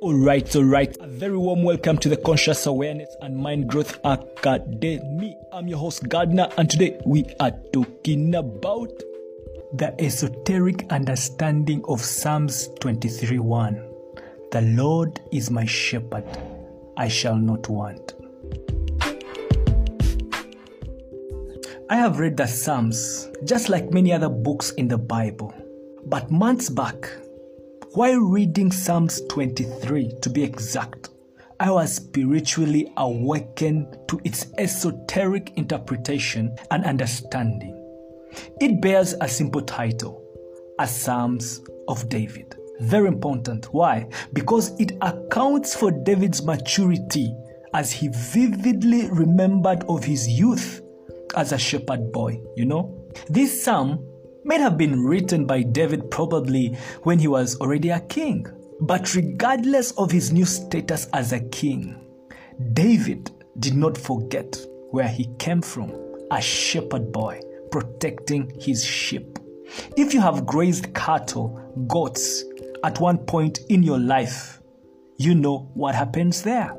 Alright, alright. A very warm welcome to the Conscious Awareness and Mind Growth Academy. I'm your host, Gardner, and today we are talking about the esoteric understanding of Psalms 23 1. The Lord is my shepherd, I shall not want. I have read the Psalms just like many other books in the Bible, but months back, while reading Psalms 23 to be exact, I was spiritually awakened to its esoteric interpretation and understanding. It bears a simple title, A Psalms of David. Very important. Why? Because it accounts for David's maturity as he vividly remembered of his youth as a shepherd boy, you know? This psalm may have been written by David probably when he was already a king. But regardless of his new status as a king, David did not forget where he came from a shepherd boy protecting his sheep. If you have grazed cattle, goats at one point in your life, you know what happens there.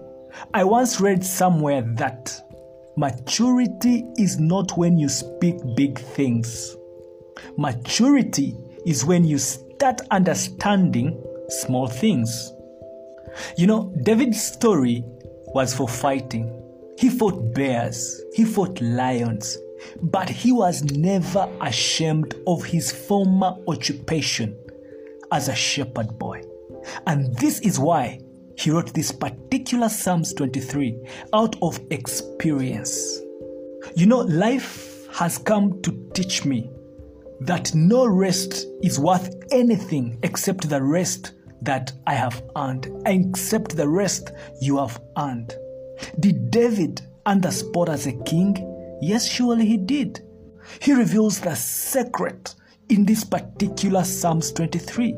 I once read somewhere that maturity is not when you speak big things. Maturity is when you start understanding small things. You know, David's story was for fighting. He fought bears, he fought lions, but he was never ashamed of his former occupation as a shepherd boy. And this is why he wrote this particular Psalms 23 out of experience. You know, life has come to teach me that no rest is worth anything except the rest that I have earned, except the rest you have earned. Did David earn the spot as a king? Yes, surely he did. He reveals the secret in this particular Psalms 23.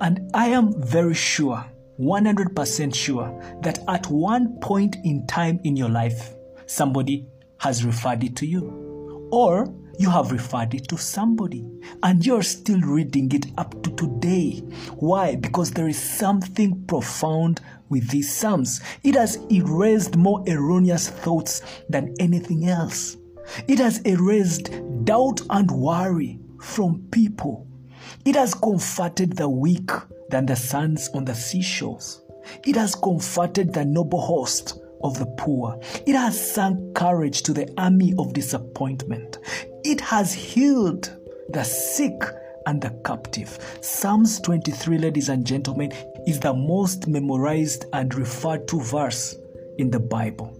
And I am very sure, 100% sure, that at one point in time in your life, somebody has referred it to you. Or you have referred it to somebody and you're still reading it up to today. Why? Because there is something profound with these Psalms. It has erased more erroneous thoughts than anything else. It has erased doubt and worry from people. It has comforted the weak than the sands on the seashores. It has comforted the noble host of the poor. It has sunk courage to the army of disappointment. It has healed the sick and the captive. Psalms 23, ladies and gentlemen, is the most memorized and referred to verse in the Bible.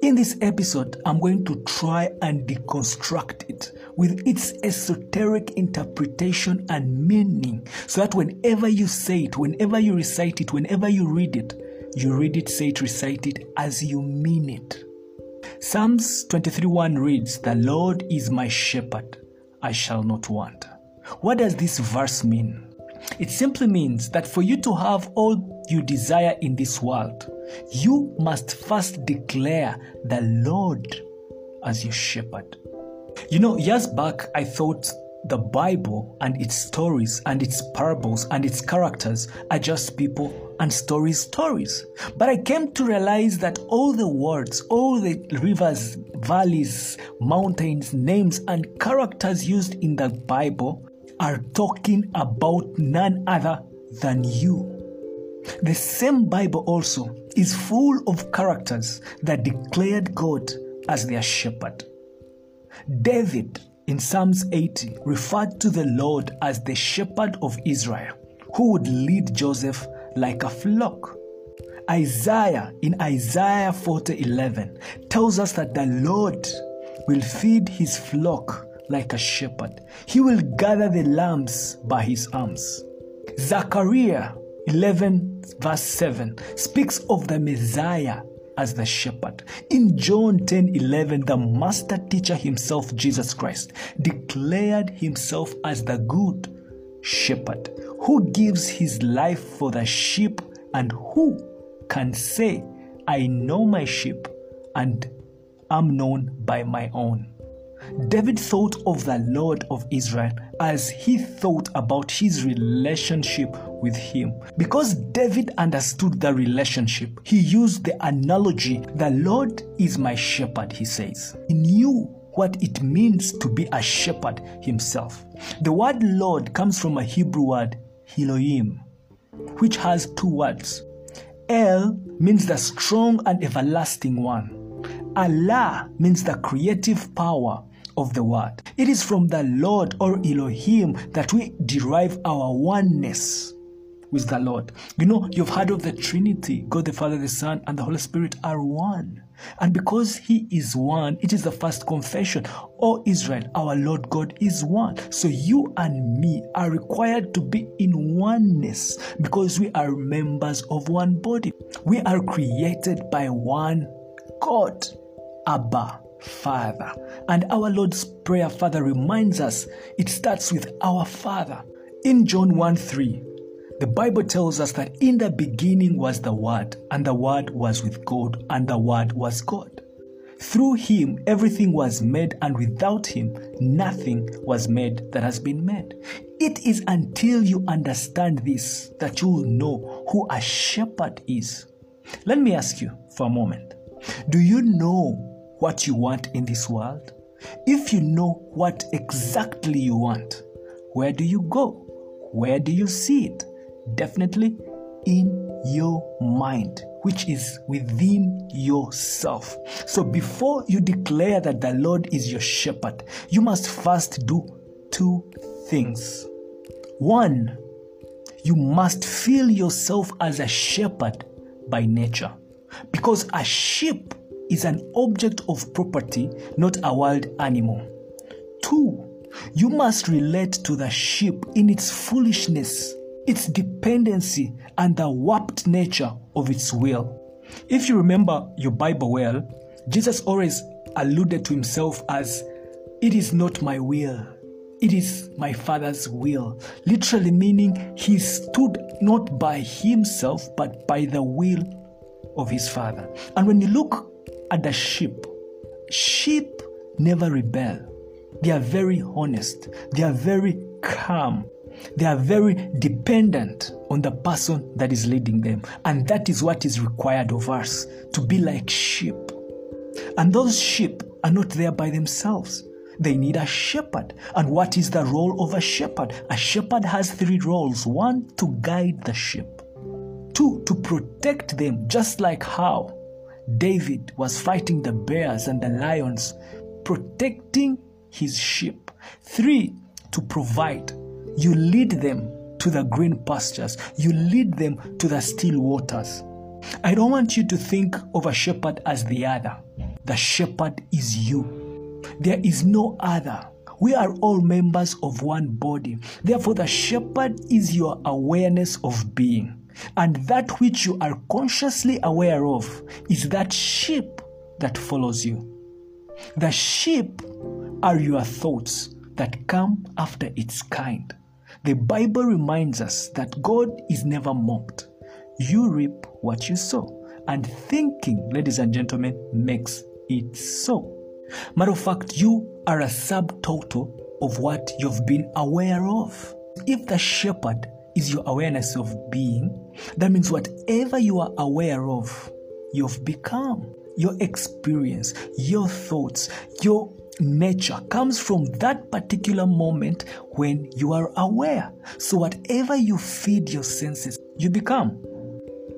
In this episode, I'm going to try and deconstruct it with its esoteric interpretation and meaning so that whenever you say it, whenever you recite it, whenever you read it, you read it, say it, recite it as you mean it. Psalms 23:1 reads, "The Lord is my shepherd; I shall not want." What does this verse mean? It simply means that for you to have all you desire in this world, you must first declare the Lord as your shepherd. You know, years back I thought the Bible and its stories and its parables and its characters are just people and stories, stories. But I came to realize that all the words, all the rivers, valleys, mountains, names, and characters used in the Bible are talking about none other than you. The same Bible also is full of characters that declared God as their shepherd. David in Psalms 80 referred to the Lord as the shepherd of Israel, who would lead Joseph like a flock. Isaiah in Isaiah 40:11 tells us that the Lord will feed his flock like a shepherd. He will gather the lambs by his arms. Zechariah 11 verse 7 speaks of the Messiah as the shepherd. In John 10 11, the master teacher himself, Jesus Christ, declared himself as the good shepherd who gives his life for the sheep and who can say, I know my sheep and am known by my own. David thought of the Lord of Israel as he thought about his relationship with him. Because David understood the relationship, he used the analogy, The Lord is my shepherd, he says. He knew what it means to be a shepherd himself. The word Lord comes from a Hebrew word, Elohim, which has two words. El means the strong and everlasting one. Allah means the creative power of the word. It is from the Lord or Elohim that we derive our oneness with the Lord. You know, you've heard of the Trinity God the Father, the Son, and the Holy Spirit are one. And because He is one, it is the first confession. O Israel, our Lord God is one. So you and me are required to be in oneness because we are members of one body. We are created by one God, Abba. Father. And our Lord's Prayer, Father, reminds us it starts with our Father. In John 1 3, the Bible tells us that in the beginning was the Word, and the Word was with God, and the Word was God. Through him, everything was made, and without him, nothing was made that has been made. It is until you understand this that you will know who a shepherd is. Let me ask you for a moment Do you know what you want in this world? If you know what exactly you want, where do you go? Where do you see it? Definitely in your mind, which is within yourself. So before you declare that the Lord is your shepherd, you must first do two things. One, you must feel yourself as a shepherd by nature. Because a sheep is an object of property, not a wild animal. Two, you must relate to the sheep in its foolishness, its dependency, and the warped nature of its will. If you remember your Bible well, Jesus always alluded to himself as, It is not my will, it is my Father's will. Literally meaning he stood not by himself, but by the will of his Father. And when you look at the sheep. Sheep never rebel. They are very honest. They are very calm. They are very dependent on the person that is leading them. And that is what is required of us to be like sheep. And those sheep are not there by themselves. They need a shepherd. And what is the role of a shepherd? A shepherd has three roles one, to guide the sheep, two, to protect them, just like how David was fighting the bears and the lions, protecting his sheep. Three, to provide. You lead them to the green pastures, you lead them to the still waters. I don't want you to think of a shepherd as the other. The shepherd is you. There is no other. We are all members of one body. Therefore, the shepherd is your awareness of being. And that which you are consciously aware of is that sheep that follows you. The sheep are your thoughts that come after its kind. The Bible reminds us that God is never mocked. You reap what you sow. And thinking, ladies and gentlemen, makes it so. Matter of fact, you are a subtotal of what you've been aware of. If the shepherd is your awareness of being. That means whatever you are aware of, you've become. Your experience, your thoughts, your nature comes from that particular moment when you are aware. So, whatever you feed your senses, you become.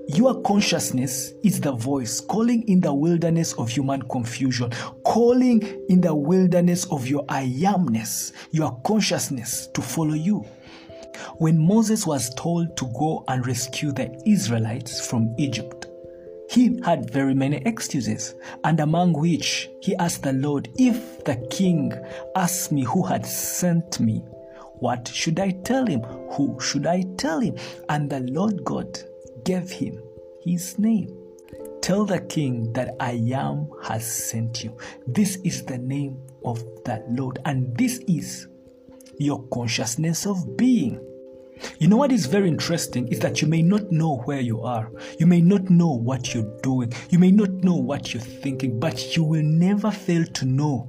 Your consciousness is the voice calling in the wilderness of human confusion, calling in the wilderness of your I amness, your consciousness to follow you. When Moses was told to go and rescue the Israelites from Egypt, he had very many excuses, and among which he asked the Lord, If the king asks me who had sent me, what should I tell him? Who should I tell him? And the Lord God gave him his name. Tell the king that I am has sent you. This is the name of the Lord, and this is your consciousness of being. You know what is very interesting is that you may not know where you are. You may not know what you're doing. You may not know what you're thinking, but you will never fail to know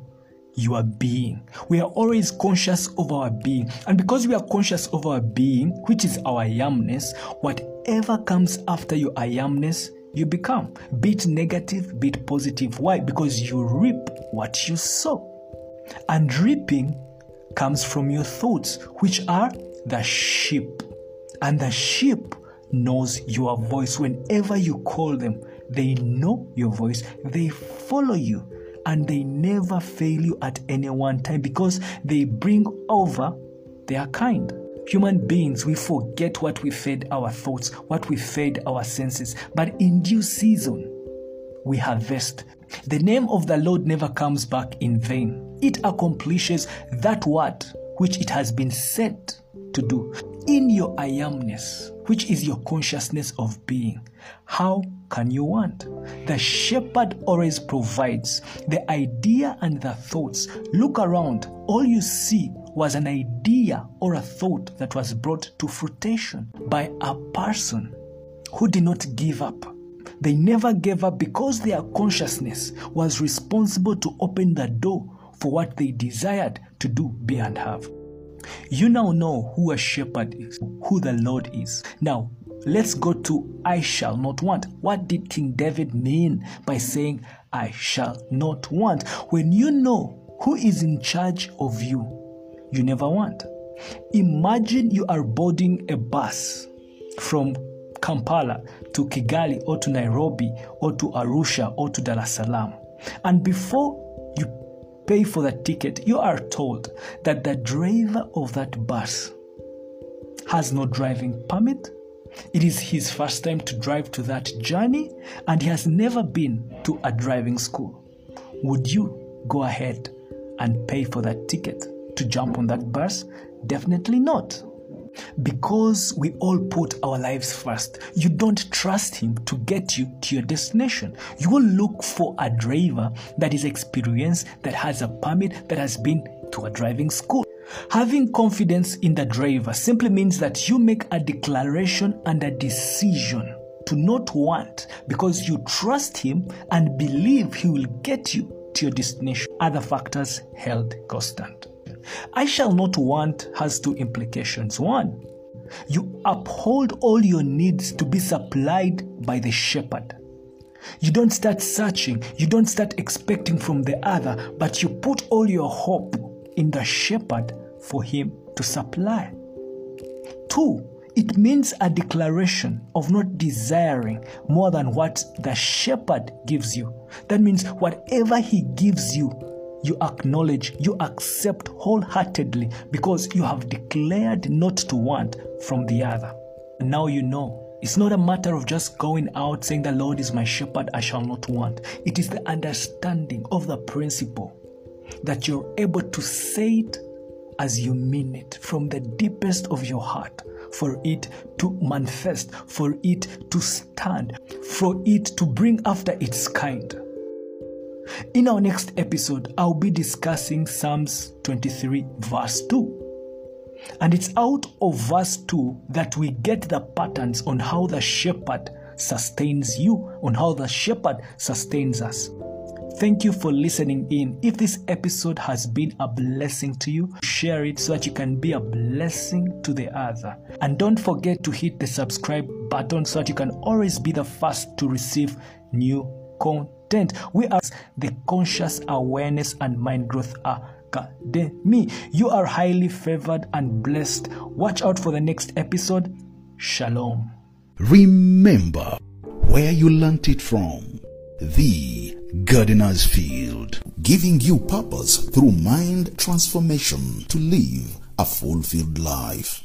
your being. We are always conscious of our being. And because we are conscious of our being, which is our I amness, whatever comes after your I amness, you become. Be it negative, be it positive. Why? Because you reap what you sow. And reaping comes from your thoughts, which are the sheep. And the sheep knows your voice. Whenever you call them, they know your voice, they follow you, and they never fail you at any one time because they bring over their kind. Human beings, we forget what we fed our thoughts, what we fed our senses, but in due season, we harvest. The name of the Lord never comes back in vain. It accomplishes that what which it has been sent to do. In your I amness, which is your consciousness of being, how can you want? The shepherd always provides the idea and the thoughts. Look around, all you see was an idea or a thought that was brought to fruition by a person who did not give up. They never gave up because their consciousness was responsible to open the door for what they desired to do, be, and have. You now know who a shepherd is, who the Lord is. Now, let's go to I shall not want. What did King David mean by saying, I shall not want? When you know who is in charge of you, you never want. Imagine you are boarding a bus from Kampala to Kigali or to Nairobi or to Arusha or to Dar es Salaam. And before pay for that ticket, you are told that the driver of that bus has no driving permit. It is his first time to drive to that journey and he has never been to a driving school. Would you go ahead and pay for that ticket? to jump on that bus? Definitely not. Because we all put our lives first. You don't trust him to get you to your destination. You will look for a driver that is experienced, that has a permit, that has been to a driving school. Having confidence in the driver simply means that you make a declaration and a decision to not want because you trust him and believe he will get you to your destination. Other factors held constant. I shall not want has two implications. One, you uphold all your needs to be supplied by the shepherd. You don't start searching, you don't start expecting from the other, but you put all your hope in the shepherd for him to supply. Two, it means a declaration of not desiring more than what the shepherd gives you. That means whatever he gives you, you acknowledge, you accept wholeheartedly because you have declared not to want from the other. Now you know. It's not a matter of just going out saying, The Lord is my shepherd, I shall not want. It is the understanding of the principle that you're able to say it as you mean it from the deepest of your heart for it to manifest, for it to stand, for it to bring after its kind. In our next episode, I'll be discussing Psalms 23, verse 2. And it's out of verse 2 that we get the patterns on how the shepherd sustains you, on how the shepherd sustains us. Thank you for listening in. If this episode has been a blessing to you, share it so that you can be a blessing to the other. And don't forget to hit the subscribe button so that you can always be the first to receive new content content. We are the Conscious Awareness and Mind Growth Academy. You are highly favored and blessed. Watch out for the next episode. Shalom. Remember where you learnt it from. The Gardener's Field, giving you purpose through mind transformation to live a fulfilled life.